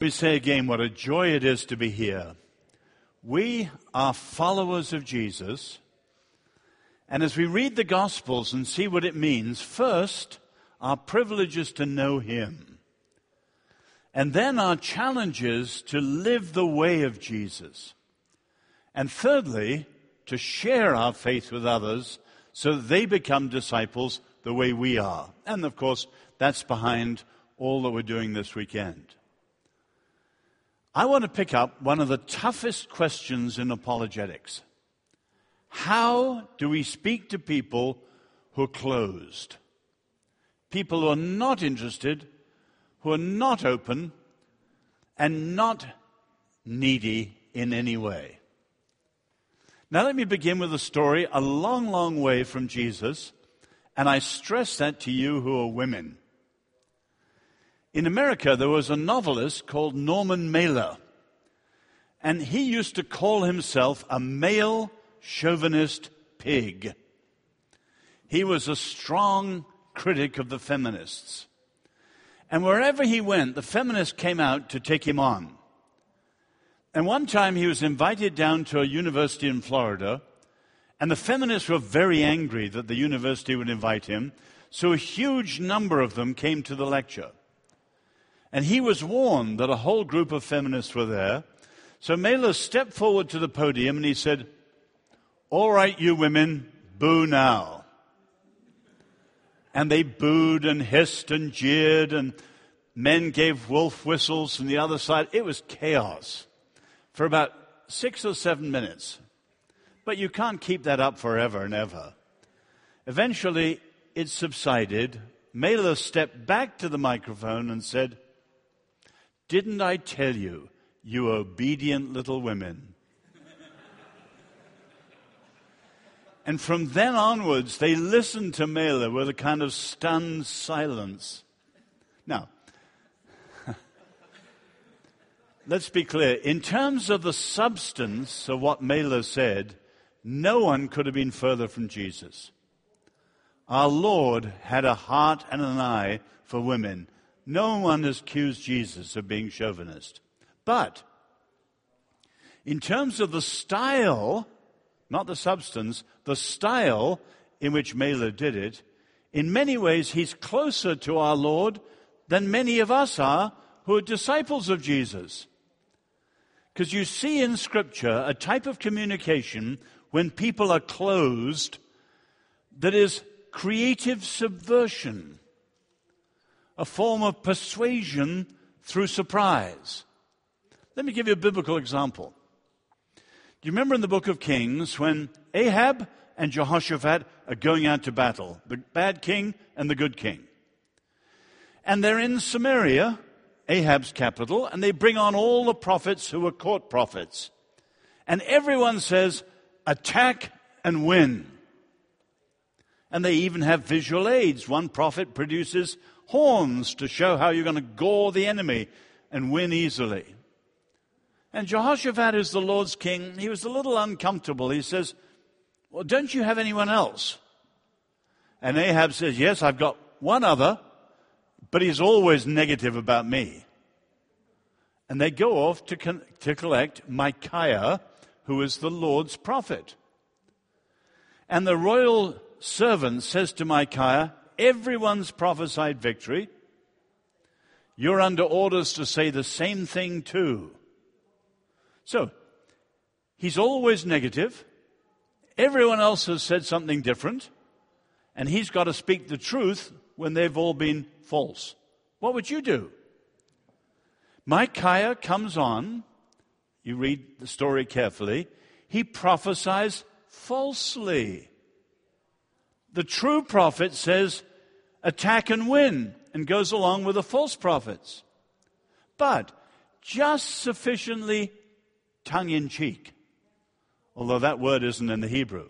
We say again what a joy it is to be here. We are followers of Jesus. And as we read the Gospels and see what it means, first, our privilege is to know Him. And then our challenge is to live the way of Jesus. And thirdly, to share our faith with others so that they become disciples the way we are. And of course, that's behind all that we're doing this weekend. I want to pick up one of the toughest questions in apologetics. How do we speak to people who are closed? People who are not interested, who are not open, and not needy in any way. Now, let me begin with a story a long, long way from Jesus, and I stress that to you who are women. In America, there was a novelist called Norman Mailer, and he used to call himself a male chauvinist pig. He was a strong critic of the feminists. And wherever he went, the feminists came out to take him on. And one time he was invited down to a university in Florida, and the feminists were very angry that the university would invite him, so a huge number of them came to the lecture. And he was warned that a whole group of feminists were there. So Mailer stepped forward to the podium and he said, All right, you women, boo now. And they booed and hissed and jeered, and men gave wolf whistles from the other side. It was chaos for about six or seven minutes. But you can't keep that up forever and ever. Eventually, it subsided. Mailer stepped back to the microphone and said, didn't I tell you, you obedient little women? and from then onwards, they listened to Mailer with a kind of stunned silence. Now, let's be clear. In terms of the substance of what Mailer said, no one could have been further from Jesus. Our Lord had a heart and an eye for women no one has accused Jesus of being chauvinist. But in terms of the style, not the substance, the style in which Mailer did it, in many ways he's closer to our Lord than many of us are who are disciples of Jesus. Because you see in Scripture a type of communication when people are closed that is creative subversion a form of persuasion through surprise. Let me give you a biblical example. Do you remember in the book of Kings when Ahab and Jehoshaphat are going out to battle, the bad king and the good king? And they're in Samaria, Ahab's capital, and they bring on all the prophets who were court prophets. And everyone says, attack and win. And they even have visual aids. One prophet produces horns to show how you're going to gore the enemy and win easily. And Jehoshaphat is the Lord's king. He was a little uncomfortable. He says, Well, don't you have anyone else? And Ahab says, Yes, I've got one other, but he's always negative about me. And they go off to, con- to collect Micaiah, who is the Lord's prophet. And the royal servant says to Micaiah, everyone's prophesied victory, you're under orders to say the same thing too. So, he's always negative. Everyone else has said something different. And he's got to speak the truth when they've all been false. What would you do? Micaiah comes on. You read the story carefully. He prophesies falsely. The true prophet says, attack and win and goes along with the false prophets. But just sufficiently tongue in cheek, although that word isn't in the Hebrew.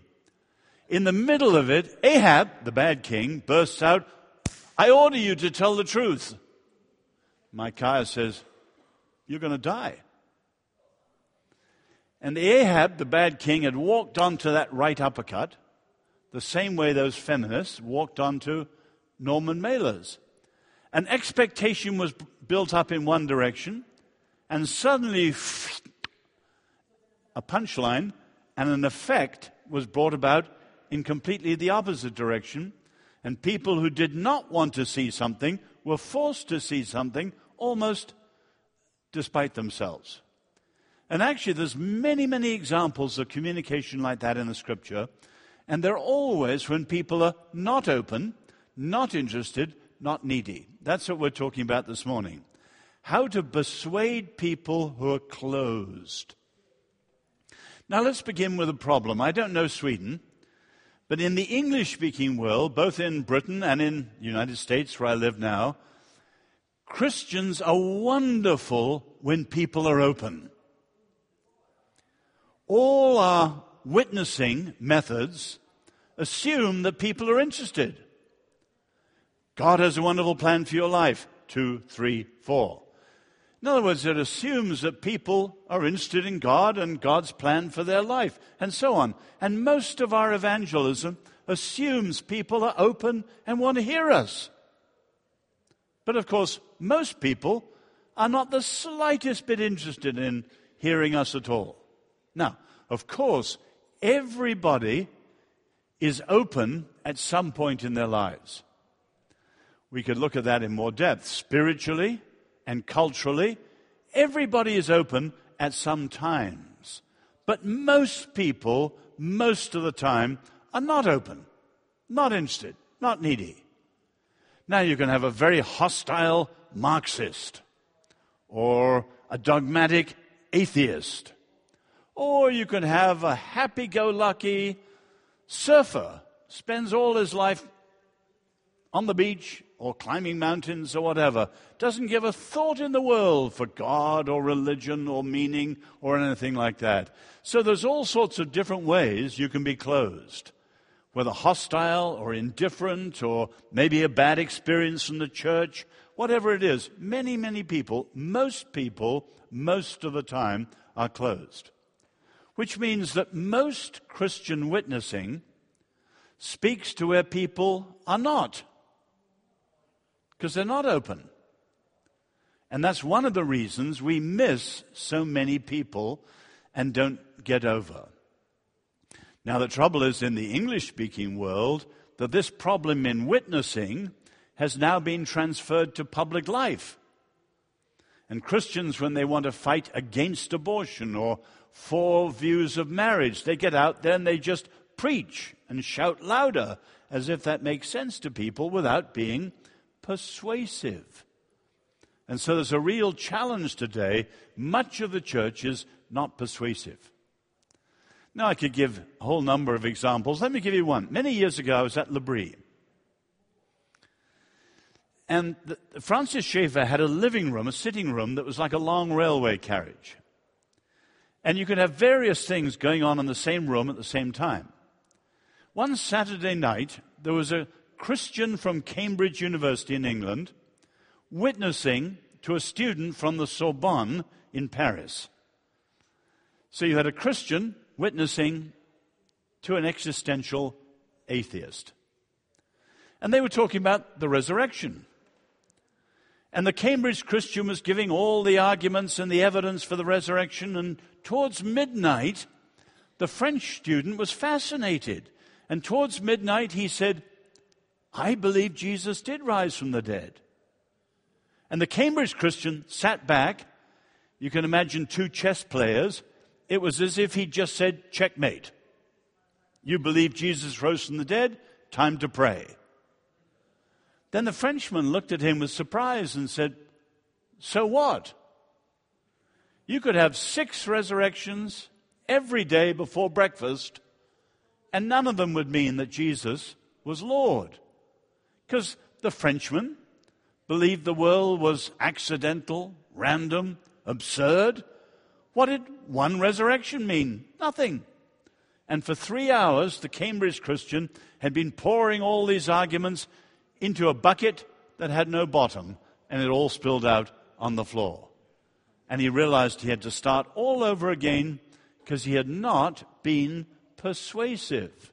In the middle of it, Ahab, the bad king, bursts out, I order you to tell the truth. Micaiah says, You're going to die. And Ahab, the bad king, had walked onto that right uppercut the same way those feminists walked onto Norman Mailer's. An expectation was built up in one direction, and suddenly a punchline and an effect was brought about in completely the opposite direction. And people who did not want to see something were forced to see something almost despite themselves. And actually, there's many, many examples of communication like that in the scripture. And they're always when people are not open, not interested, not needy. That's what we're talking about this morning. How to persuade people who are closed. Now let's begin with a problem. I don't know Sweden, but in the English speaking world, both in Britain and in the United States where I live now, Christians are wonderful when people are open. All our witnessing methods assume that people are interested. God has a wonderful plan for your life. Two, three, four. In other words, it assumes that people are interested in God and God's plan for their life, and so on. And most of our evangelism assumes people are open and want to hear us. But of course, most people are not the slightest bit interested in hearing us at all. Now, of course, everybody is open at some point in their lives. We could look at that in more depth. Spiritually, and culturally, everybody is open at some times. But most people, most of the time, are not open, not interested, not needy. Now you can have a very hostile Marxist, or a dogmatic atheist, or you can have a happy go lucky surfer, spends all his life on the beach or climbing mountains or whatever, doesn't give a thought in the world for God or religion or meaning or anything like that. So there's all sorts of different ways you can be closed. Whether hostile or indifferent or maybe a bad experience from the church, whatever it is, many, many people, most people, most of the time, are closed. Which means that most Christian witnessing speaks to where people are not because they're not open. And that's one of the reasons we miss so many people and don't get over. Now, the trouble is in the English speaking world that this problem in witnessing has now been transferred to public life. And Christians, when they want to fight against abortion or for views of marriage, they get out there and they just preach and shout louder as if that makes sense to people without being persuasive. And so there's a real challenge today. Much of the church is not persuasive. Now, I could give a whole number of examples. Let me give you one. Many years ago, I was at L'Abri. And the, Francis Schaeffer had a living room, a sitting room that was like a long railway carriage. And you could have various things going on in the same room at the same time. One Saturday night, there was a Christian from Cambridge University in England witnessing to a student from the Sorbonne in Paris. So you had a Christian witnessing to an existential atheist. And they were talking about the resurrection. And the Cambridge Christian was giving all the arguments and the evidence for the resurrection. And towards midnight, the French student was fascinated. And towards midnight, he said, I believe Jesus did rise from the dead. And the Cambridge Christian sat back. You can imagine two chess players. It was as if he just said, checkmate. You believe Jesus rose from the dead? Time to pray. Then the Frenchman looked at him with surprise and said, So what? You could have six resurrections every day before breakfast, and none of them would mean that Jesus was Lord. Because the Frenchman believed the world was accidental, random, absurd. What did one resurrection mean? Nothing. And for three hours, the Cambridge Christian had been pouring all these arguments into a bucket that had no bottom, and it all spilled out on the floor. And he realized he had to start all over again because he had not been persuasive.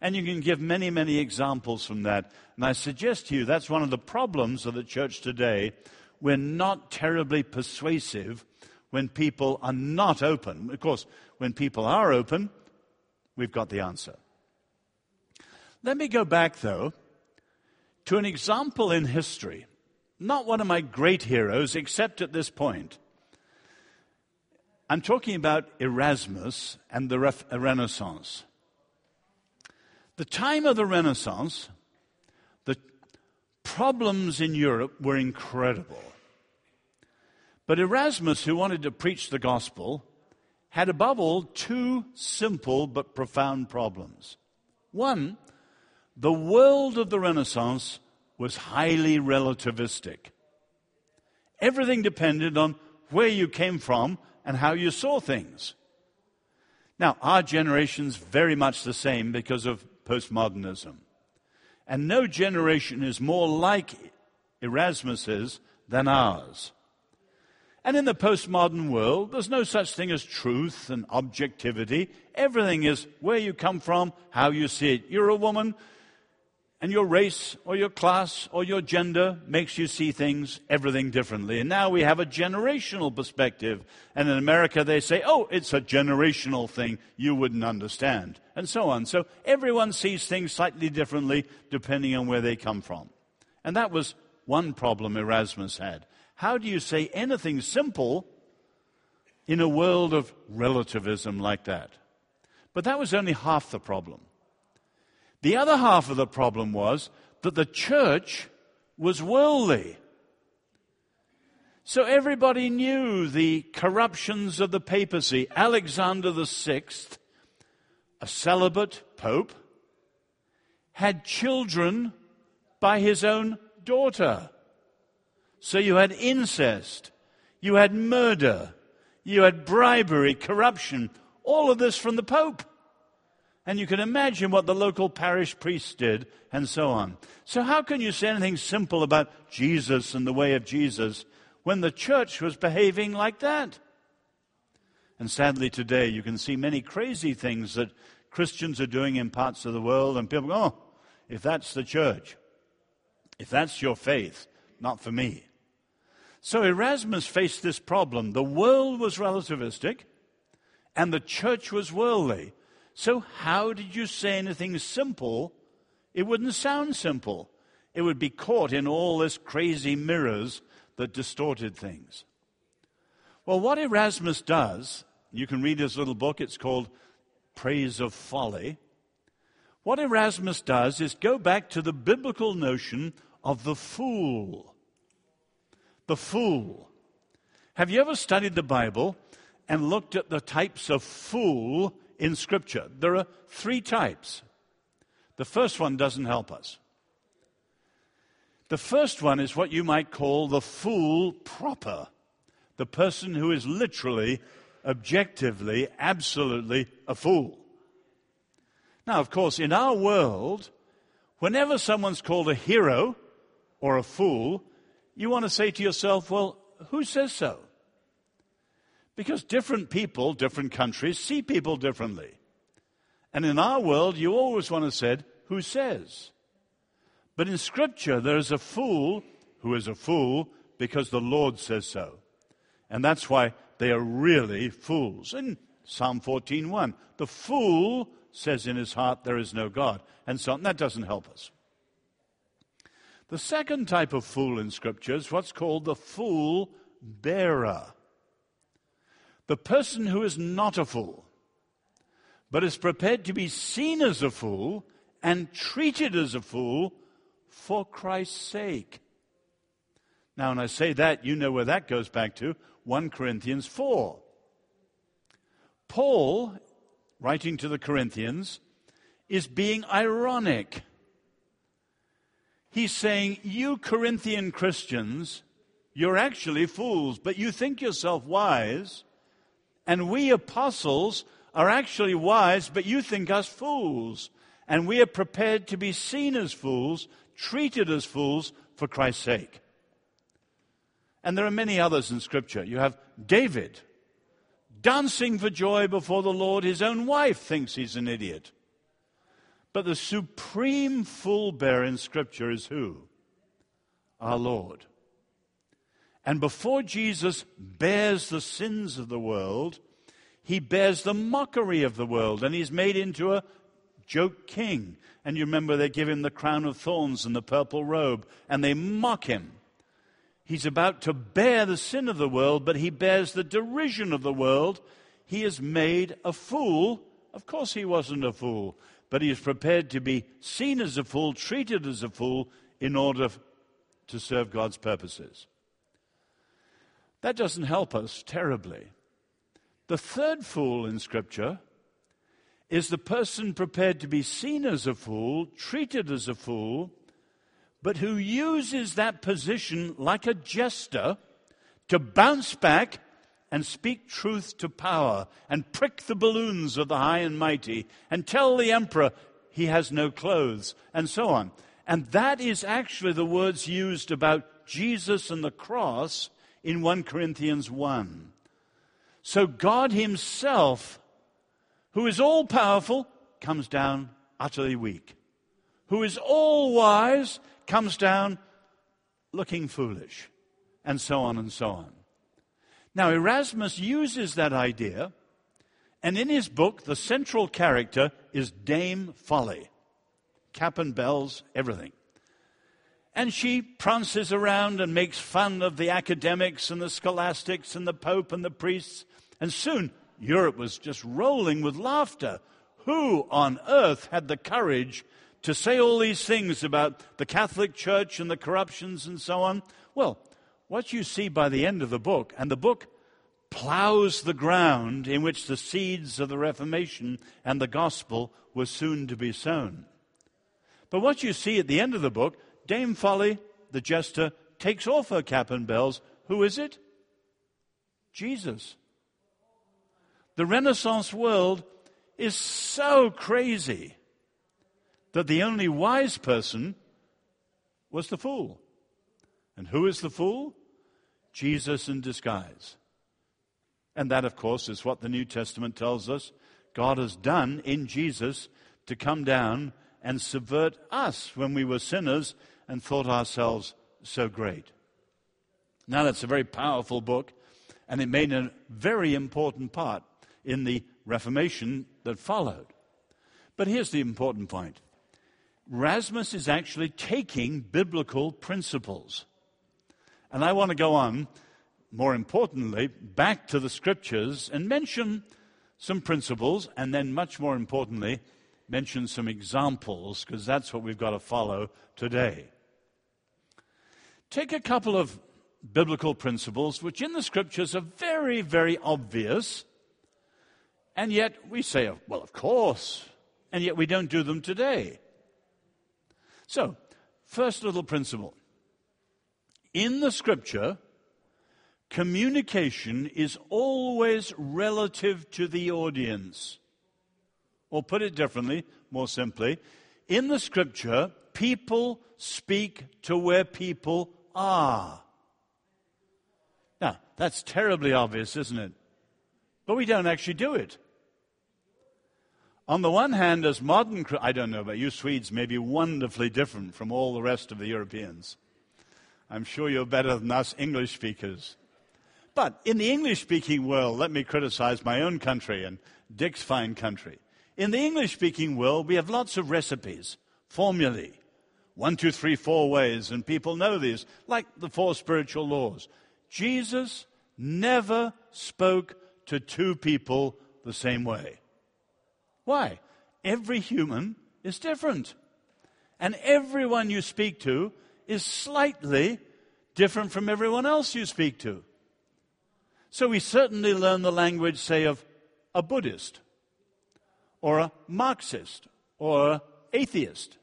And you can give many, many examples from that. And I suggest to you that's one of the problems of the church today. we're not terribly persuasive when people are not open. Of course, when people are open, we've got the answer. Let me go back, though, to an example in history. Not one of my great heroes, except at this point. I'm talking about Erasmus and the Renaissance. The time of the Renaissance, the problems in Europe were incredible. But Erasmus, who wanted to preach the gospel, had above all two simple but profound problems. One, the world of the Renaissance was highly relativistic. Everything depended on where you came from and how you saw things. Now, our generation's very much the same because of postmodernism. And no generation is more like Erasmus's than ours. And in the postmodern world, there's no such thing as truth and objectivity. Everything is where you come from, how you see it. You're a woman, and your race or your class or your gender makes you see things, everything differently. And now we have a generational perspective. And in America, they say, oh, it's a generational thing you wouldn't understand, and so on. So everyone sees things slightly differently depending on where they come from. And that was one problem Erasmus had. How do you say anything simple in a world of relativism like that? But that was only half the problem. The other half of the problem was that the church was worldly. So everybody knew the corruptions of the papacy. Alexander VI, a celibate pope, had children by his own daughter. So you had incest, you had murder, you had bribery, corruption, all of this from the Pope. And you can imagine what the local parish priests did, and so on. So, how can you say anything simple about Jesus and the way of Jesus when the church was behaving like that? And sadly, today, you can see many crazy things that Christians are doing in parts of the world, and people go, oh, if that's the church, if that's your faith, not for me. So Erasmus faced this problem. The world was relativistic and the church was worldly. So, how did you say anything simple? It wouldn't sound simple. It would be caught in all this crazy mirrors that distorted things. Well, what Erasmus does, you can read his little book, it's called Praise of Folly. What Erasmus does is go back to the biblical notion of the fool the fool. Have you ever studied the Bible and looked at the types of fool in Scripture? There are three types. The first one doesn't help us. The first one is what you might call the fool proper, the person who is literally, objectively, absolutely a fool. Now, of course, in our world, whenever someone's called a hero or a fool, you want to say to yourself, well, who says so? Because different people, different countries see people differently. And in our world, you always want to say, who says? But in Scripture, there is a fool who is a fool because the Lord says so. And that's why they are really fools. In Psalm 14:1, the fool says in his heart, There is no God. And so. That doesn't help us. The second type of fool in Scripture is what's called the fool bearer. The person who is not a fool, but is prepared to be seen as a fool and treated as a fool for Christ's sake. Now, when I say that, you know where that goes back to 1 Corinthians 4. Paul, writing to the Corinthians, is being ironic He's saying, You Corinthian Christians, you're actually fools, but you think yourself wise. And we apostles are actually wise, but you think us fools. And we are prepared to be seen as fools, treated as fools for Christ's sake. And there are many others in Scripture. You have David dancing for joy before the Lord. His own wife thinks he's an idiot. But the supreme fool bearer in Scripture is who? Our Lord. And before Jesus bears the sins of the world, he bears the mockery of the world and he's made into a joke king. And you remember they give him the crown of thorns and the purple robe and they mock him. He's about to bear the sin of the world, but he bears the derision of the world. He is made a fool. Of course, he wasn't a fool, but he is prepared to be seen as a fool, treated as a fool, in order to serve God's purposes. That doesn't help us terribly. The third fool in Scripture is the person prepared to be seen as a fool, treated as a fool, but who uses that position like a jester to bounce back and speak truth to power and prick the balloons of the high and mighty and tell the emperor he has no clothes and so on. And that is actually the words used about Jesus and the cross in 1 Corinthians 1. So God Himself, who is all powerful, comes down utterly weak. Who is all wise, comes down looking foolish. And so on and so on. Now, Erasmus uses that idea, and in his book, the central character is Dame Folly. Cap and bells, everything. And she prances around and makes fun of the academics and the scholastics and the Pope and the priests and soon Europe was just rolling with laughter. Who on earth had the courage to say all these things about the Catholic Church and the corruptions and so on? Well, what you see by the end of the book, and the book plows the ground in which the seeds of the Reformation and the gospel were soon to be sown. But what you see at the end of the book, Dame Folly, the jester, takes off her cap and bells. Who is it? Jesus. The Renaissance world is so crazy that the only wise person was the fool. And who is the fool? Jesus in disguise. And that, of course, is what the New Testament tells us God has done in Jesus to come down and subvert us when we were sinners and thought ourselves so great. Now, that's a very powerful book, and it made a very important part in the Reformation that followed. But here's the important point Erasmus is actually taking biblical principles. And I want to go on, more importantly, back to the scriptures and mention some principles, and then, much more importantly, mention some examples, because that's what we've got to follow today. Take a couple of biblical principles which in the scriptures are very, very obvious, and yet we say, well, of course. And yet we don't do them today. So, first little principle. In the scripture, communication is always relative to the audience. Or put it differently, more simply, in the scripture, people speak to where people are. Now, that's terribly obvious, isn't it? But we don't actually do it. On the one hand, as modern, I don't know about you Swedes, may be wonderfully different from all the rest of the Europeans. I'm sure you're better than us English speakers. But in the English speaking world, let me criticize my own country and Dick's fine country. In the English speaking world, we have lots of recipes, formulae, one, two, three, four ways, and people know these, like the four spiritual laws. Jesus never spoke to two people the same way. Why? Every human is different. And everyone you speak to is slightly different from everyone else you speak to. So we certainly learn the language, say, of a Buddhist, or a Marxist, or an atheist.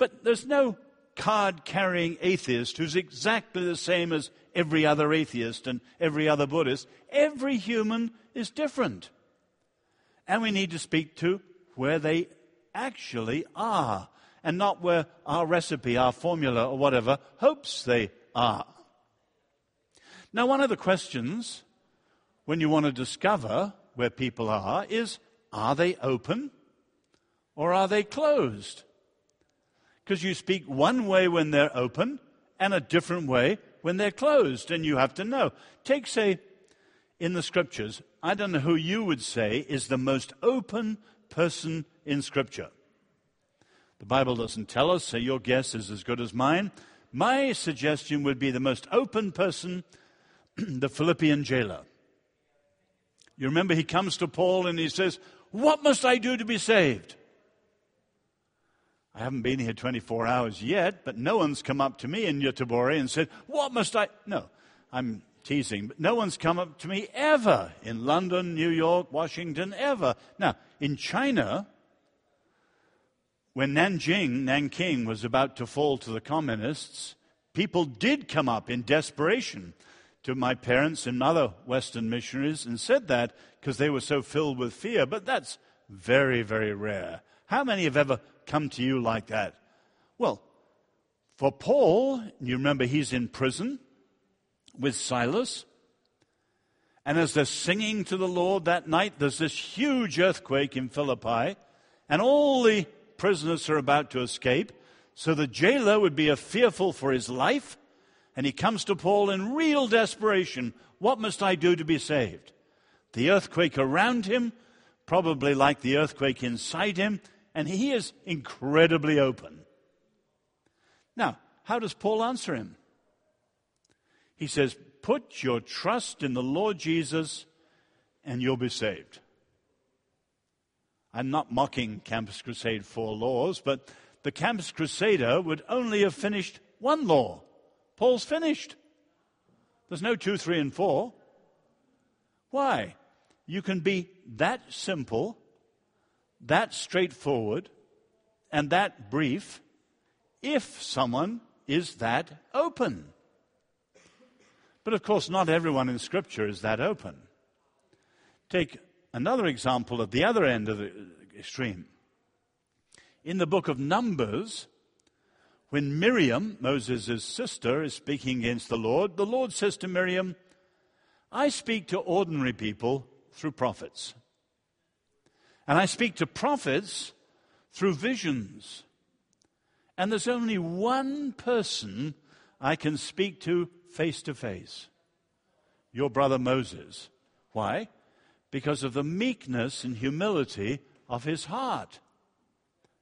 But there's no card carrying atheist who's exactly the same as every other atheist and every other Buddhist. Every human is different. And we need to speak to where they actually are and not where our recipe, our formula, or whatever hopes they are. Now, one of the questions when you want to discover where people are is are they open or are they closed? Because you speak one way when they're open and a different way when they're closed, and you have to know. Take, say, in the scriptures, I don't know who you would say is the most open person in scripture. The Bible doesn't tell us, so your guess is as good as mine. My suggestion would be the most open person, the Philippian jailer. You remember he comes to Paul and he says, What must I do to be saved? I haven't been here 24 hours yet, but no one's come up to me in Göteborg and said, What must I? No, I'm teasing, but no one's come up to me ever in London, New York, Washington, ever. Now, in China, when Nanjing, Nanking was about to fall to the communists, people did come up in desperation to my parents and other Western missionaries and said that because they were so filled with fear. But that's very, very rare. How many have ever come to you like that? Well, for Paul, you remember he's in prison with Silas. And as they're singing to the Lord that night, there's this huge earthquake in Philippi, and all the prisoners are about to escape. So the jailer would be fearful for his life, and he comes to Paul in real desperation. What must I do to be saved? The earthquake around him, probably like the earthquake inside him, and he is incredibly open. Now, how does Paul answer him? He says, Put your trust in the Lord Jesus and you'll be saved. I'm not mocking Campus Crusade four laws, but the Campus Crusader would only have finished one law. Paul's finished. There's no two, three, and four. Why? You can be that simple that straightforward and that brief if someone is that open. But of course, not everyone in Scripture is that open. Take another example at the other end of the extreme. In the book of Numbers, when Miriam, Moses' sister, is speaking against the Lord, the Lord says to Miriam, I speak to ordinary people through prophets. And I speak to prophets through visions. And there's only one person I can speak to face to face your brother Moses. Why? Because of the meekness and humility of his heart.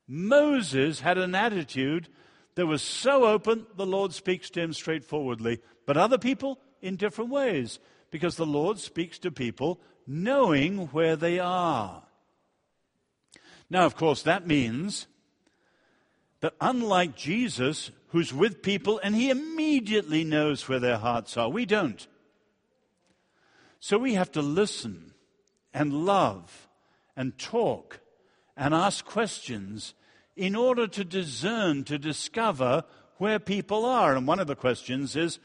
Moses had an attitude that was so open, the Lord speaks to him straightforwardly. But other people, in different ways, because the Lord speaks to people knowing where they are. Now, of course, that means that unlike Jesus, who's with people and he immediately knows where their hearts are, we don't. So we have to listen and love and talk and ask questions in order to discern, to discover where people are. And one of the questions is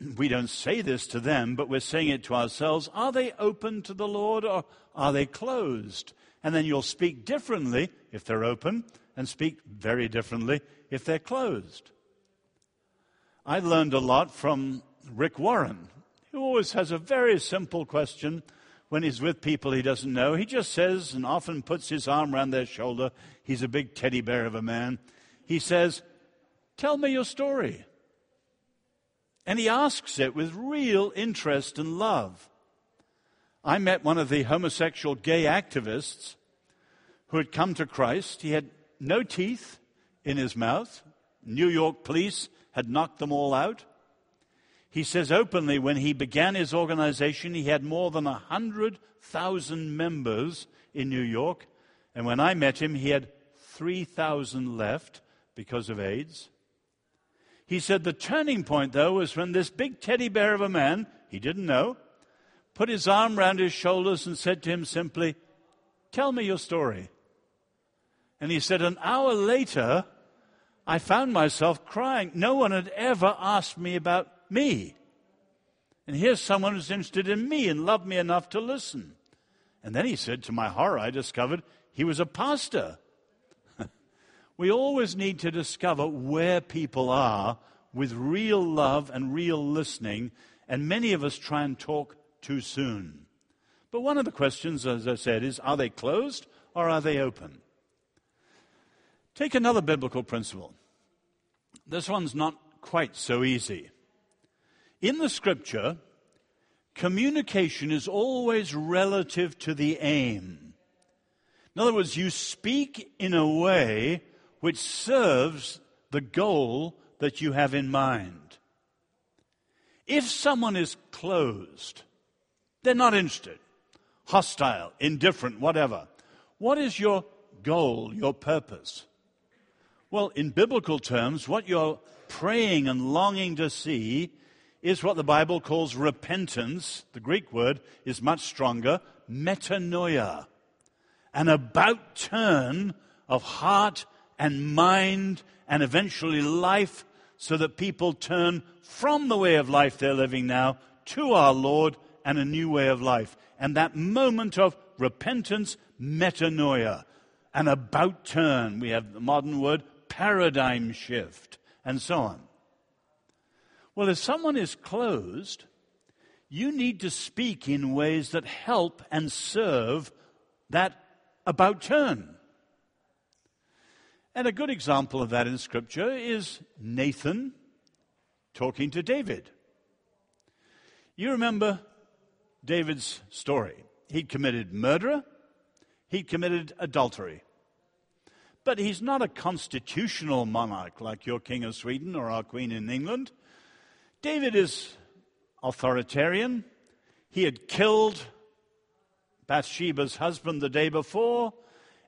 we don't say this to them, but we're saying it to ourselves are they open to the Lord or are they closed? And then you'll speak differently if they're open and speak very differently if they're closed. I learned a lot from Rick Warren, who always has a very simple question when he's with people he doesn't know. He just says and often puts his arm around their shoulder. He's a big teddy bear of a man. He says, Tell me your story. And he asks it with real interest and love. I met one of the homosexual gay activists who had come to Christ. He had no teeth in his mouth. New York police had knocked them all out. He says openly when he began his organization, he had more than 100,000 members in New York. And when I met him, he had 3,000 left because of AIDS. He said the turning point, though, was when this big teddy bear of a man, he didn't know, put his arm round his shoulders and said to him simply, Tell me your story. And he said, An hour later, I found myself crying. No one had ever asked me about me. And here's someone who's interested in me and loved me enough to listen. And then he said, to my horror, I discovered he was a pastor. we always need to discover where people are with real love and real listening, and many of us try and talk too soon. But one of the questions, as I said, is are they closed or are they open? Take another biblical principle. This one's not quite so easy. In the scripture, communication is always relative to the aim. In other words, you speak in a way which serves the goal that you have in mind. If someone is closed, they're not interested, hostile, indifferent, whatever. What is your goal, your purpose? Well, in biblical terms, what you're praying and longing to see is what the Bible calls repentance. The Greek word is much stronger, metanoia, an about turn of heart and mind and eventually life so that people turn from the way of life they're living now to our Lord and a new way of life. And that moment of repentance, metanoia, an about turn. We have the modern word paradigm shift, and so on. Well, if someone is closed, you need to speak in ways that help and serve that about turn. And a good example of that in Scripture is Nathan talking to David. You remember David's story. He'd committed murder, he'd committed adultery. But he's not a constitutional monarch like your king of Sweden or our queen in England. David is authoritarian. He had killed Bathsheba's husband the day before.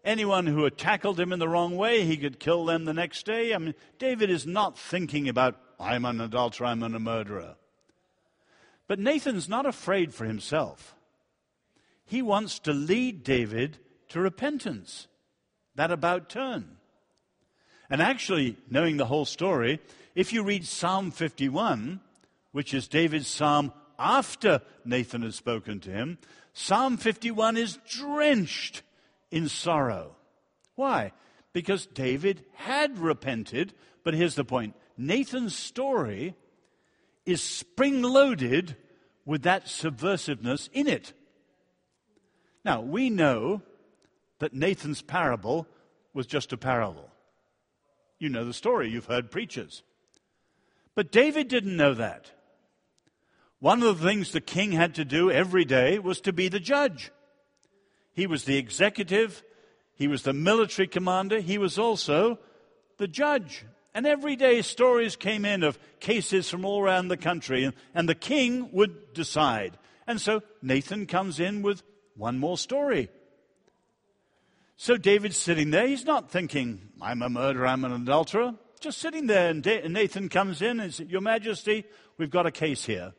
Anyone who had tackled him in the wrong way, he could kill them the next day. I mean, David is not thinking about, I'm an adulterer, I'm a murderer. But Nathan's not afraid for himself. He wants to lead David to repentance, that about turn. And actually, knowing the whole story, if you read Psalm 51, which is David's psalm after Nathan has spoken to him, Psalm 51 is drenched in sorrow. Why? Because David had repented, but here's the point Nathan's story is spring loaded with that subversiveness in it. Now, we know that Nathan's parable was just a parable. You know the story, you've heard preachers. But David didn't know that. One of the things the king had to do every day was to be the judge. He was the executive, he was the military commander, he was also the judge. And every day stories came in of cases from all around the country, and, and the king would decide. And so Nathan comes in with one more story. So David's sitting there. He's not thinking, I'm a murderer, I'm an adulterer. Just sitting there, and Nathan comes in and says, Your Majesty, we've got a case here.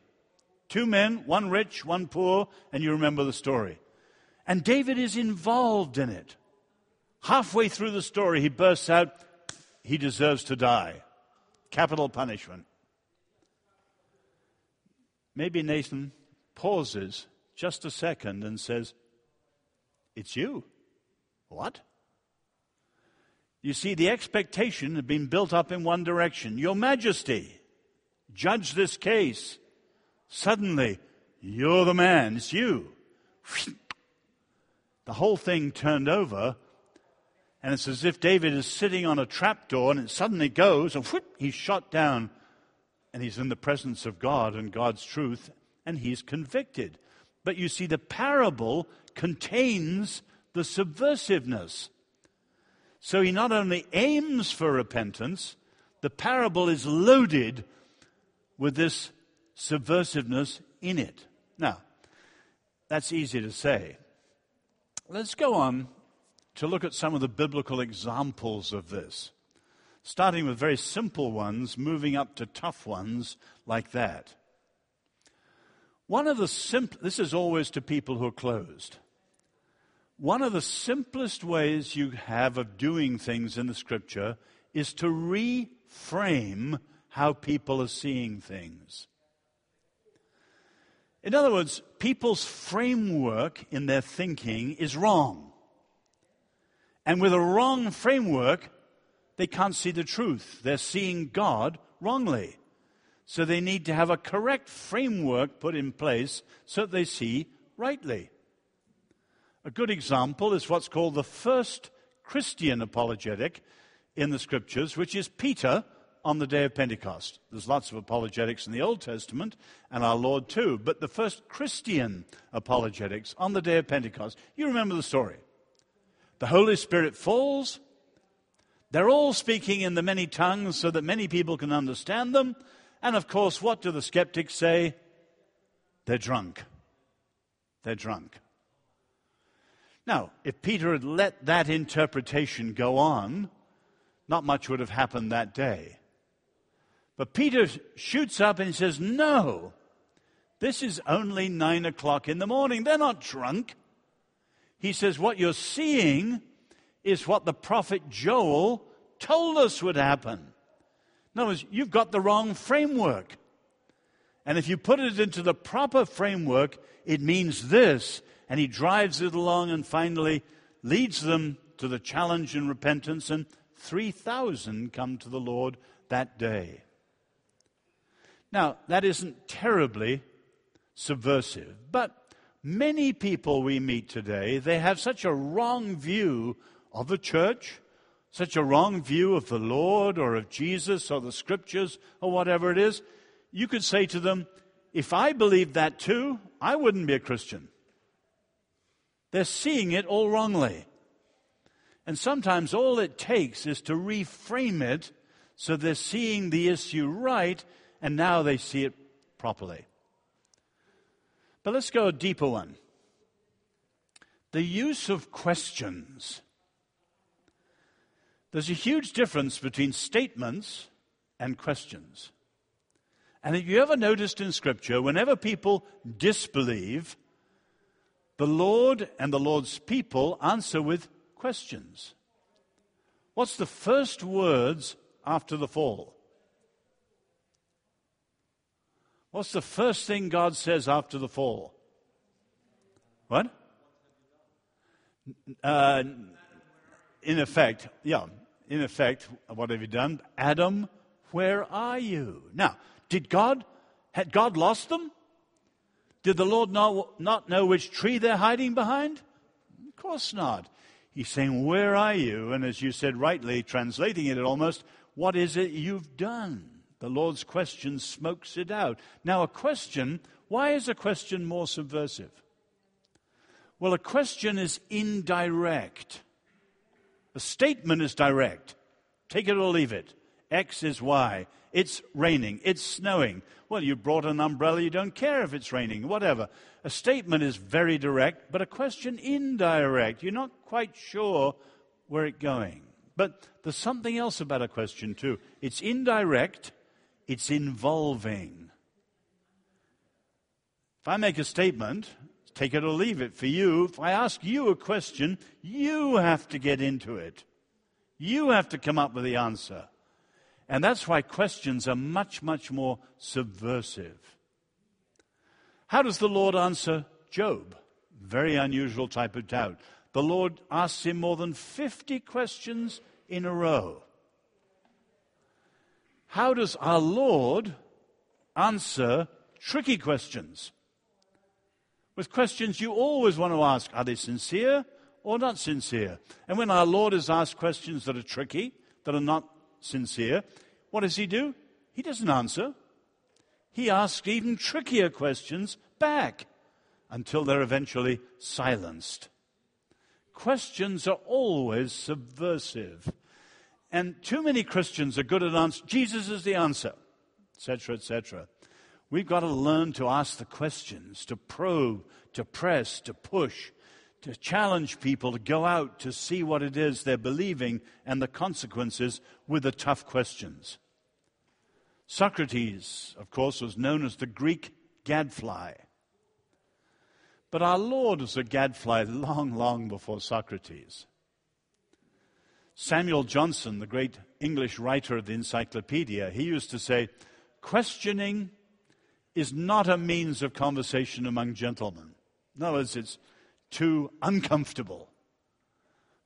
Two men, one rich, one poor, and you remember the story. And David is involved in it. Halfway through the story, he bursts out, He deserves to die. Capital punishment. Maybe Nathan pauses just a second and says, It's you. What? You see, the expectation had been built up in one direction. Your Majesty, judge this case. Suddenly, you're the man. It's you the whole thing turned over, and it's as if David is sitting on a trapdoor and it suddenly goes, and whoop, he's shot down, and he's in the presence of God and God's truth, and he's convicted. But you see, the parable contains the subversiveness. So he not only aims for repentance, the parable is loaded with this subversiveness in it. Now, that's easy to say. Let's go on to look at some of the biblical examples of this, starting with very simple ones, moving up to tough ones like that. One of the simple, this is always to people who are closed. One of the simplest ways you have of doing things in the scripture is to reframe how people are seeing things. In other words, people's framework in their thinking is wrong. And with a wrong framework, they can't see the truth. They're seeing God wrongly. So they need to have a correct framework put in place so that they see rightly. A good example is what's called the first Christian apologetic in the scriptures, which is Peter, on the day of Pentecost. There's lots of apologetics in the Old Testament, and our Lord too, but the first Christian apologetics on the day of Pentecost. You remember the story. The Holy Spirit falls. They're all speaking in the many tongues so that many people can understand them. And of course, what do the skeptics say? They're drunk. They're drunk. Now, if Peter had let that interpretation go on, not much would have happened that day. But Peter shoots up and says, No, this is only nine o'clock in the morning. They're not drunk. He says, What you're seeing is what the prophet Joel told us would happen. In other words, you've got the wrong framework. And if you put it into the proper framework, it means this. And he drives it along and finally leads them to the challenge and repentance, and 3,000 come to the Lord that day. Now, that isn't terribly subversive, but many people we meet today, they have such a wrong view of the church, such a wrong view of the Lord or of Jesus or the scriptures or whatever it is. You could say to them, if I believed that too, I wouldn't be a Christian. They're seeing it all wrongly. And sometimes all it takes is to reframe it so they're seeing the issue right and now they see it properly. But let's go a deeper one. The use of questions. There's a huge difference between statements and questions. And have you ever noticed in Scripture, whenever people disbelieve, the Lord and the Lord's people answer with questions. What's the first words after the fall? What's the first thing God says after the fall? What? Uh, in effect, yeah, in effect, what have you done? Adam, where are you? Now, did God, had God lost them? Did the Lord not, not know which tree they're hiding behind? Of course not. He's saying, Where are you? And as you said rightly, translating it almost, what is it you've done? The Lord's question smokes it out. Now, a question, why is a question more subversive? Well, a question is indirect. A statement is direct. Take it or leave it. X is Y. It's raining. It's snowing. Well, you brought an umbrella. You don't care if it's raining, whatever. A statement is very direct, but a question indirect. You're not quite sure where it's going. But there's something else about a question, too. It's indirect, it's involving. If I make a statement, take it or leave it for you. If I ask you a question, you have to get into it. You have to come up with the answer. And that's why questions are much, much more subversive. How does the Lord answer Job? Very unusual type of doubt. The Lord asks him more than 50 questions in a row. How does our Lord answer tricky questions? With questions you always want to ask are they sincere or not sincere? And when our Lord is asked questions that are tricky, that are not sincere, what does he do? He doesn't answer. He asks even trickier questions back until they're eventually silenced. Questions are always subversive. And too many Christians are good at answering. Jesus is the answer, etc., etc. We've got to learn to ask the questions, to probe, to press, to push, to challenge people to go out to see what it is they're believing and the consequences with the tough questions. Socrates, of course, was known as the Greek gadfly. But our Lord was a gadfly long, long before Socrates. Samuel Johnson, the great English writer of the encyclopedia, he used to say, questioning is not a means of conversation among gentlemen. In other words, it's too uncomfortable.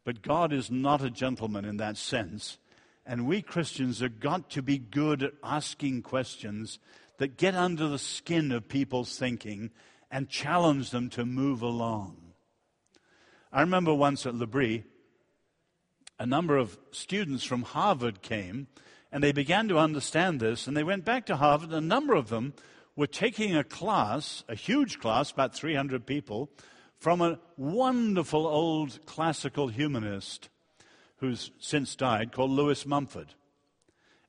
But God is not a gentleman in that sense. And we Christians have got to be good at asking questions that get under the skin of people's thinking and challenge them to move along. I remember once at L'Abri, a number of students from Harvard came And they began to understand this, and they went back to Harvard. And a number of them were taking a class, a huge class, about 300 people, from a wonderful old classical humanist who's since died called Lewis Mumford.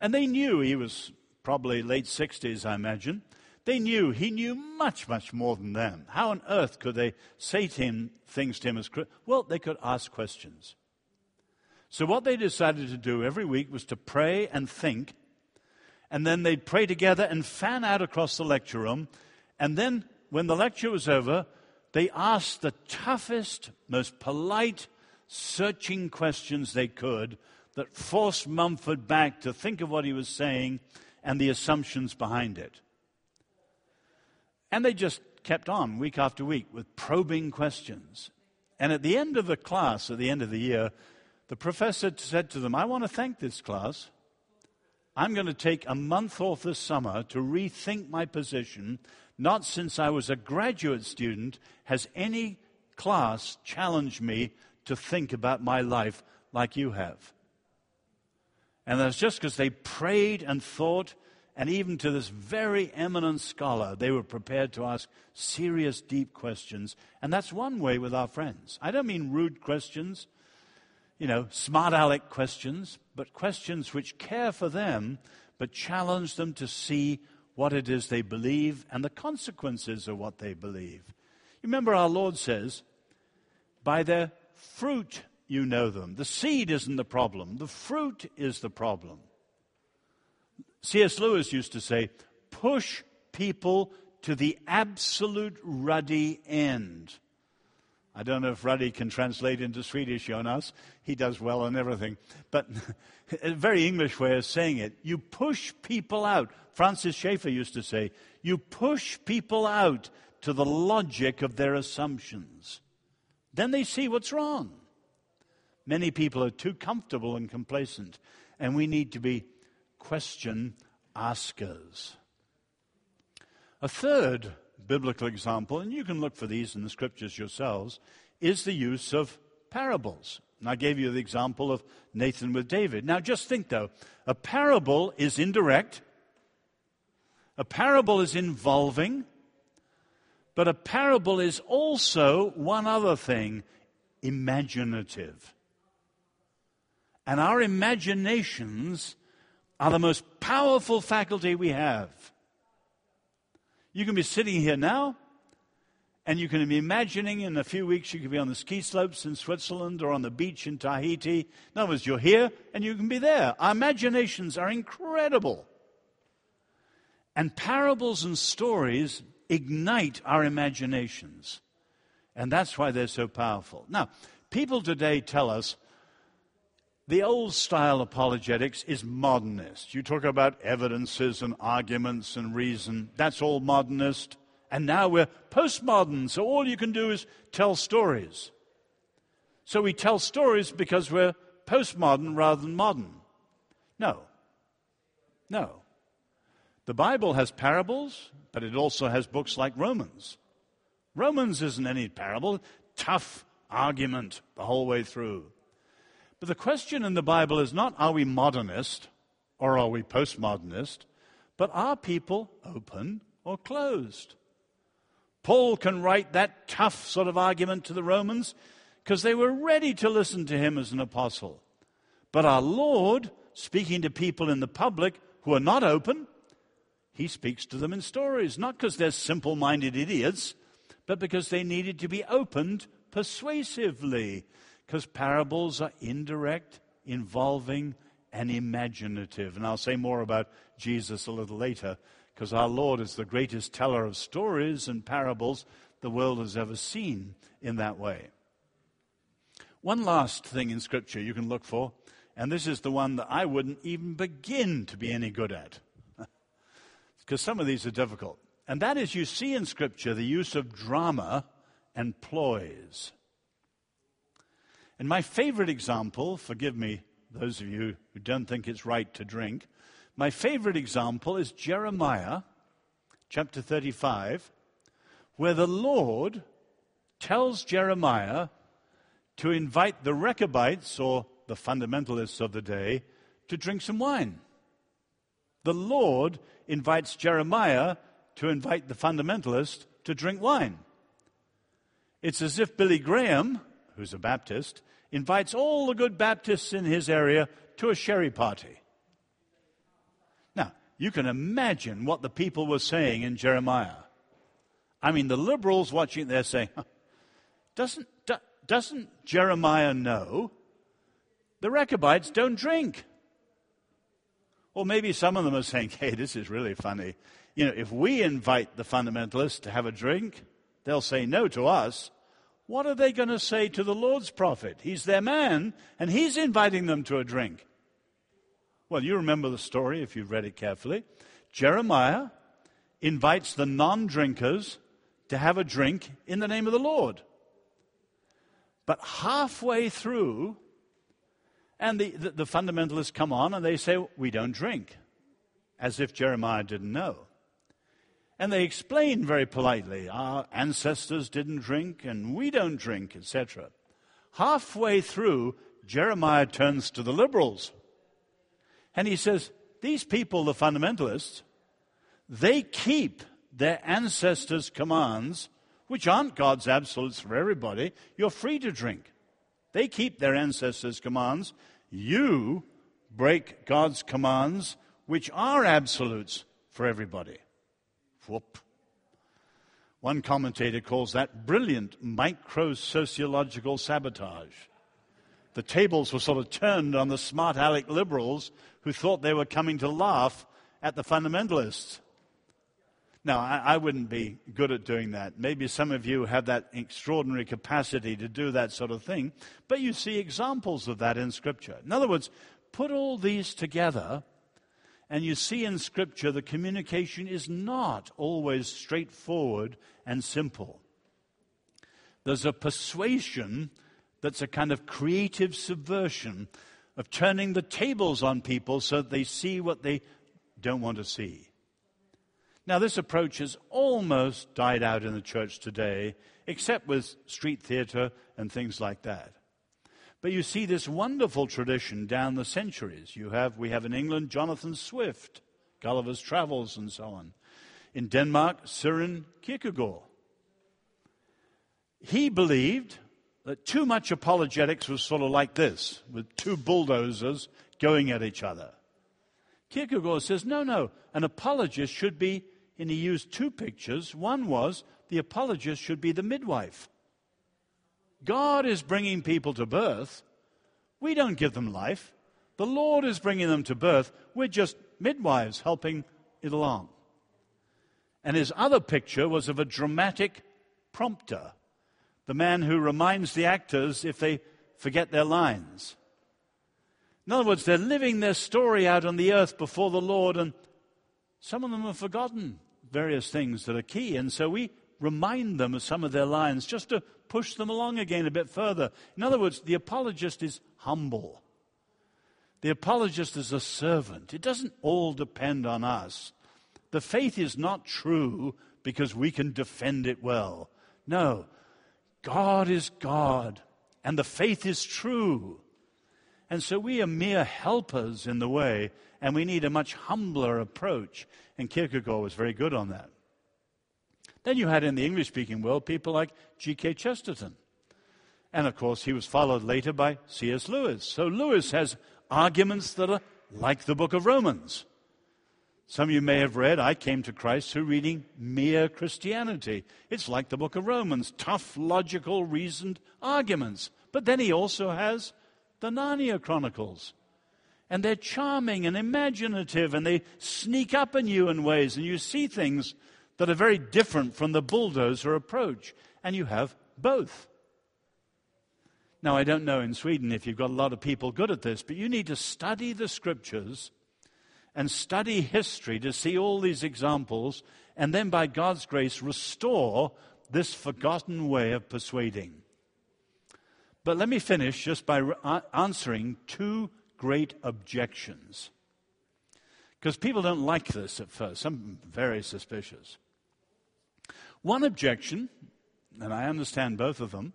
And they knew he was probably late 60s, I imagine. They knew he knew much, much more than them. How on earth could they say to him things to him as well? They could ask questions. So what they decided to do every week was to pray and think, and then they'd pray together and fan out across the lecture room, and then when the lecture was over, they asked the toughest, most polite, searching questions they could that forced Mumford back to think of what he was saying and the assumptions behind it. And they just kept on week after week with probing questions. And at the end of the class, at the end of the year, the professor said to them, I want to thank this class. I'm going to take a month off this summer to rethink my position. Not since I was a graduate student has any class challenged me to think about my life like you have. And that's just because they prayed and thought and even to this very eminent scholar, they were prepared to ask serious, deep questions. And that's one way with our friends. I don't mean rude questions, you know, smart aleck questions, but questions which care for them, but challenge them to see what it is they believe and the consequences of what they believe. You remember our Lord says, by their fruit you know them. The seed isn't the problem, the fruit is the problem. C.S. Lewis used to say, push people to the absolute ruddy end. I don't know if ruddy can translate into Swedish, Jonas. He does well on everything. But a very English way of saying it. You push people out. Francis Schaeffer used to say, you push people out to the logic of their assumptions. Then they see what's wrong. Many people are too comfortable and complacent, and we need to be question askers. A third biblical example, and you can look for these in the scriptures yourselves, is the use of parables. And I gave you the example of Nathan with David. Now just think though, a parable is indirect, a parable is involving, but a parable is also one other thing imaginative. And our imaginations are the most powerful faculty we have. You can be sitting here now, and you can be imagining in a few weeks you could be on the ski slopes in Switzerland or on the beach in Tahiti. In other words, you're here and you can be there. Our imaginations are incredible. And parables and stories ignite our imaginations. And that's why they're so powerful. Now, people today tell us the old style apologetics is modernist. You talk about evidences and arguments and reason. That's all modernist. And now we're postmodern, so all you can do is tell stories. So we tell stories because we're postmodern rather than modern. No. No. The Bible has parables, but it also has books like Romans. Romans isn't any parable, tough argument the whole way through. But the question in the Bible is not are we modernist or are we postmodernist, but are people open or closed? Paul can write that tough sort of argument to the Romans because they were ready to listen to him as an apostle. But our Lord, speaking to people in the public who are not open, he speaks to them in stories, not because they're simple minded idiots, but because they needed to be opened persuasively because parables are indirect, involving, and imaginative. And I'll say more about Jesus a little later because our Lord is the greatest teller of stories and parables the world has ever seen in that way. One last thing in Scripture you can look for, and this is the one that I wouldn't even begin to be any good at because some of these are difficult. And that is, you see in Scripture the use of drama and ploys. And my favorite example, forgive me, those of you who don't think it's right to drink, my favorite example is Jeremiah chapter 35, where the Lord tells Jeremiah to invite the Rechabites, or the fundamentalists of the day, to drink some wine. The Lord invites Jeremiah to invite the fundamentalist to drink wine. It's as if Billy Graham, who's a Baptist, invites all the good Baptists in his area to a sherry party. Now, you can imagine what the people were saying in Jeremiah. I mean, the liberals watching, they're saying, doesn't, do, doesn't Jeremiah know the Rechabites don't drink? Or maybe some of them are saying, hey, this is really funny. You know, if we invite the fundamentalists to have a drink, they'll say no to us. What are they going to say to the Lord's prophet? He's their man, and he's inviting them to a drink. Well, you remember the story if you've read it carefully. Jeremiah invites the non drinkers to have a drink in the name of the Lord. But halfway through, and the, the, the, fundamentalists come on and they say, We don't drink, as if Jeremiah didn't know. And they explain very politely, Our ancestors didn't drink and we don't drink, etc. Halfway through, Jeremiah turns to the liberals and he says, These people, the fundamentalists, they keep their ancestors' commands, which aren't God's absolutes for everybody. You're free to drink. They keep their ancestors' commands. You break God's commands, which are absolutes for everybody. Whoop. One commentator calls that brilliant micro sociological sabotage. The tables were sort of turned on the smart aleck liberals who thought they were coming to laugh at the fundamentalists. Now, I, I, wouldn't be good at doing that. Maybe some of you have that extraordinary capacity to do that sort of thing, but you see examples of that in Scripture. In other words, put all these together, and you see in Scripture the communication is not always straightforward and simple. There's a persuasion that's a kind of creative subversion of turning the tables on people so that they see what they don't want to see. Now, this approach has almost died out in the church today, except with street theater and things like that. But you see this wonderful tradition down the centuries. You have, we have in England Jonathan Swift, Gulliver's Travels, and so on. In Denmark, Søren Kierkegaard. He believed that too much apologetics was sort of like this, with two bulldozers going at each other. Kierkegaard says, no, no, an apologist should be and he used two pictures. One was the apologist should be the midwife. God is bringing people to birth. We don't give them life. The Lord is bringing them to birth. We're just midwives helping it along. And his other picture was of a dramatic prompter, the man who reminds the actors if they forget their lines. In other words, they're living their story out on the earth before the Lord, and some of them have forgotten various things that are key. And so we remind them of some of their lines just to push them along again a bit further. In other words, the apologist is humble. The apologist is a servant. It doesn't all depend on us. The faith is not true because we can defend it well. No, God is God, and the faith is true. And so we are mere helpers in the way, and we need a much humbler approach. And Kierkegaard was very good on that. Then you had in the English speaking world people like G.K. Chesterton. And of course, he was followed later by C.S. Lewis. So Lewis has arguments that are like the book of Romans. Some of you may have read, I came to Christ through reading Mere Christianity. It's like the book of Romans, tough, logical, reasoned arguments. But then he also has the Narnia Chronicles and they're charming and imaginative and they sneak up on you in ways and you see things that are very different from the bulldozer approach and you have both. Now, I don't know in Sweden if you've got a lot of people good at this, but you need to study the scriptures and study history to see all these examples and then, by God's grace, restore this forgotten way of persuading. But let me finish just by answering two great objections. Because people don't like this at first, some very suspicious. One objection, and I understand both of them,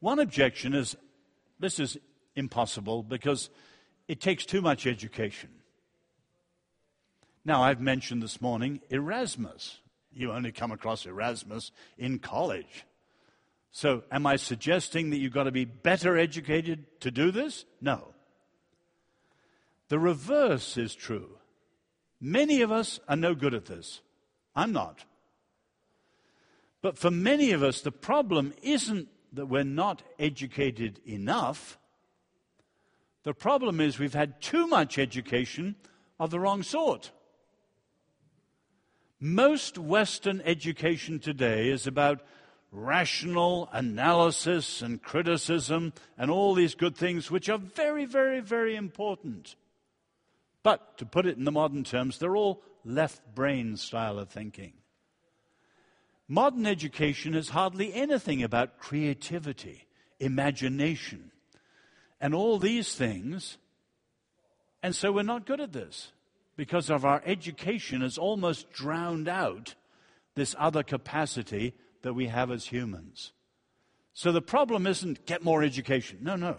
one objection is this is impossible because it takes too much education. Now, I've mentioned this morning Erasmus. You only come across Erasmus in college. So, am I suggesting that you've got to be better educated to do this? No. The reverse is true. Many of us are no good at this. I'm not. But for many of us, the problem isn't that we're not educated enough. The problem is we've had too much education of the wrong sort. Most Western education today is about rational analysis and criticism and all these good things, which are very, very, very important. But to put it in the modern terms, they're all left brain style of thinking. Modern education has hardly anything about creativity, imagination, and all these things. And so we're not good at this because of our education has almost drowned out this other capacity that we have as humans. So the problem isn't get more education. No, no.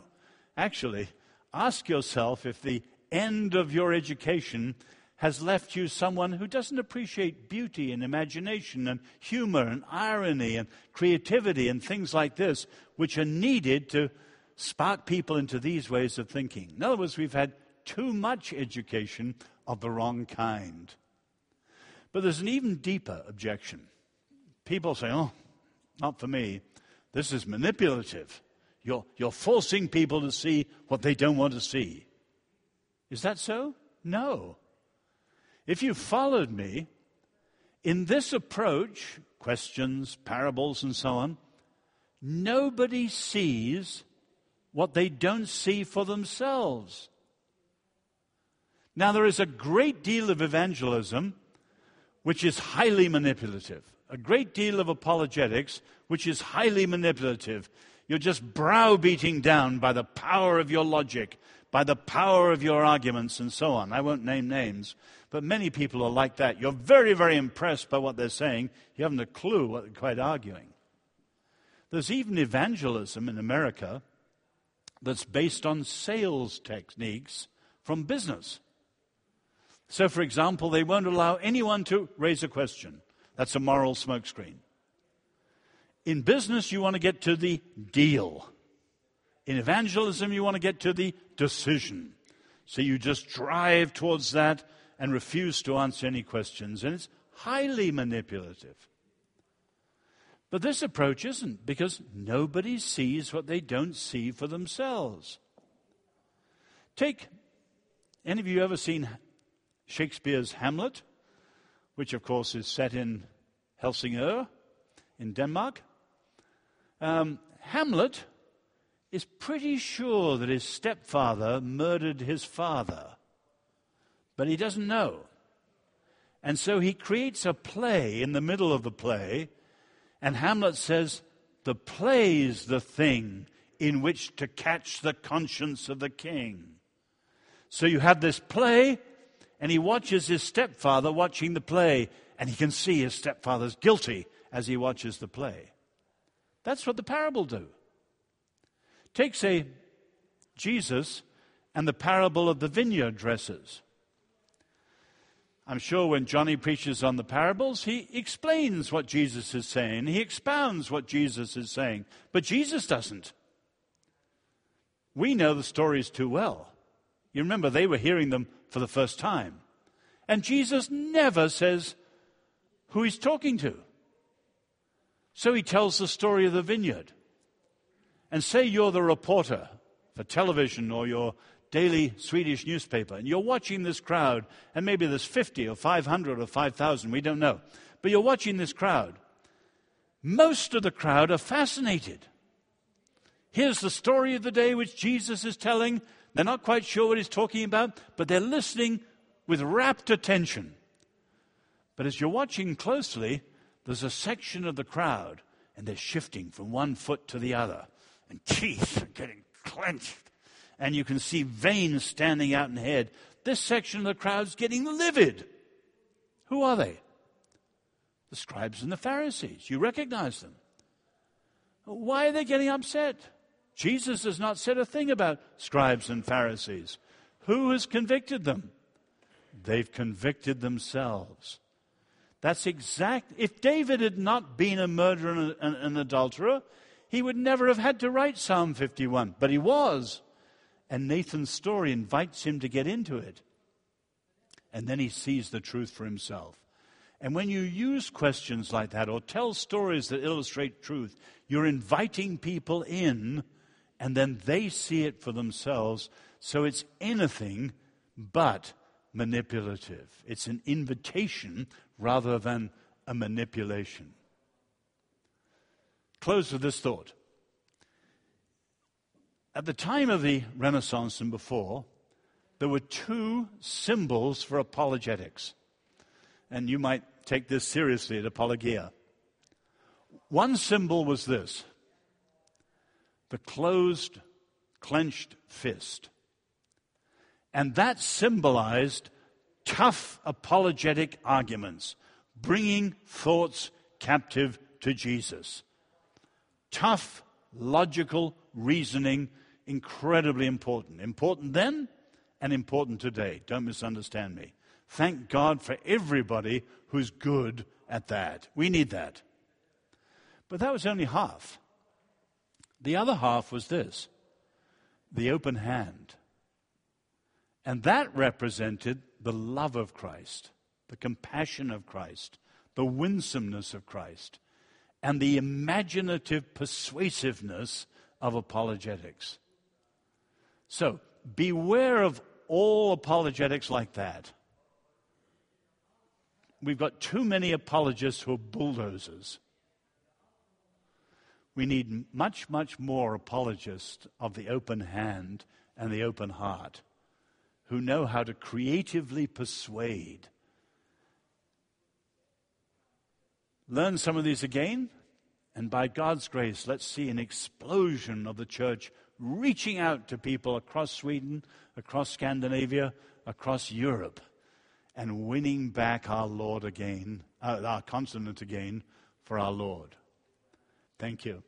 Actually, ask yourself if the end of your education has left you someone who doesn't appreciate beauty and imagination and humor and irony and creativity and things like this, which are needed to spark people into these ways of thinking. In other words, we've had too much education of the wrong kind. But there's an even deeper objection. People say, oh, not for me. This is manipulative. You're, you're forcing people to see what they don't want to see. Is that so? No. If you followed me in this approach, questions, parables, and so on, nobody sees what they don't see for themselves. Now, there is a great deal of evangelism which is highly manipulative, a great deal of apologetics which is highly manipulative. You're just browbeating down by the power of your logic, by the power of your arguments, and so on. I won't name names. But many people are like that. You're very, very impressed by what they're saying. You haven't a clue what they're quite arguing. There's even evangelism in America that's based on sales techniques from business. So, for example, they won't allow anyone to raise a question. That's a moral smokescreen. In business, you want to get to the deal. In evangelism, you want to get to the decision. So you just drive towards that and refuse to answer any questions. And it's highly manipulative. But this approach isn't because nobody sees what they don't see for themselves. Take any of you ever seen Shakespeare's Hamlet, which of course is set in Helsingør in Denmark? Um, Hamlet is pretty sure that his stepfather murdered his father but he doesn't know. And so he creates a play in the middle of the play, and Hamlet says, The play's the thing in which to catch the conscience of the king. So you have this play, and he watches his stepfather watching the play, and he can see his stepfather's guilty as he watches the play. That's what the parable do. Take, say, Jesus and the parable of the vineyard dressers. I'm sure when Johnny preaches on the parables, he explains what Jesus is saying. He expounds what Jesus is saying. But Jesus doesn't. We know the stories too well. You remember, they were hearing them for the first time. And Jesus never says who he's talking to. So he tells the story of the vineyard. And say you're the reporter for television or you're daily Swedish newspaper, and you're watching this crowd, and maybe there's 50 or 500 or 5,000, we don't know, but you're watching this crowd. Most of the crowd are fascinated. Here's the story of the day which Jesus is telling. They're not quite sure what he's talking about, but they're listening with rapt attention. But as you're watching closely, there's a section of the crowd, and they're shifting from one foot to the other, and teeth are getting clenched and you can see veins standing out in the head. This section of the crowd's getting livid. Who are they? The scribes and the Pharisees. You recognize them. Why are they getting upset? Jesus has not said a thing about scribes and Pharisees. Who has convicted them? they've convicted themselves. That's exact. If David had not been a murderer and an, an adulterer, he would never have had to write Psalm 51. But he was. And Nathan's story invites him to get into it. And then he sees the truth for himself. And when you use questions like that or tell stories that illustrate truth, you're inviting people in and then they see it for themselves. So it's anything but manipulative. It's an invitation rather than a manipulation. Close with this thought. At the time of the Renaissance and before, there were two symbols for apologetics. And you might take this seriously at Apologia. One symbol was this the closed, clenched fist. And that symbolized tough apologetic arguments, bringing thoughts captive to Jesus. Tough, logical reasoning, incredibly important. Important then and important today. Don't misunderstand me. Thank God for everybody who's good at that. We need that. But that was only half. The other half was this the open hand. And that represented the love of Christ, the compassion of Christ, the winsomeness of Christ, and the imaginative persuasiveness of apologetics. So beware of all apologetics like that. We've got too many apologists who are bulldozers. We need much, much more apologists of the open hand and the open heart who know how to creatively persuade. Learn some of these again, and by God's grace, let's see an explosion of the church reaching out to people across Sweden, across Scandinavia, across Europe, and winning back our Lord again, uh, our continent again for our Lord. Thank you.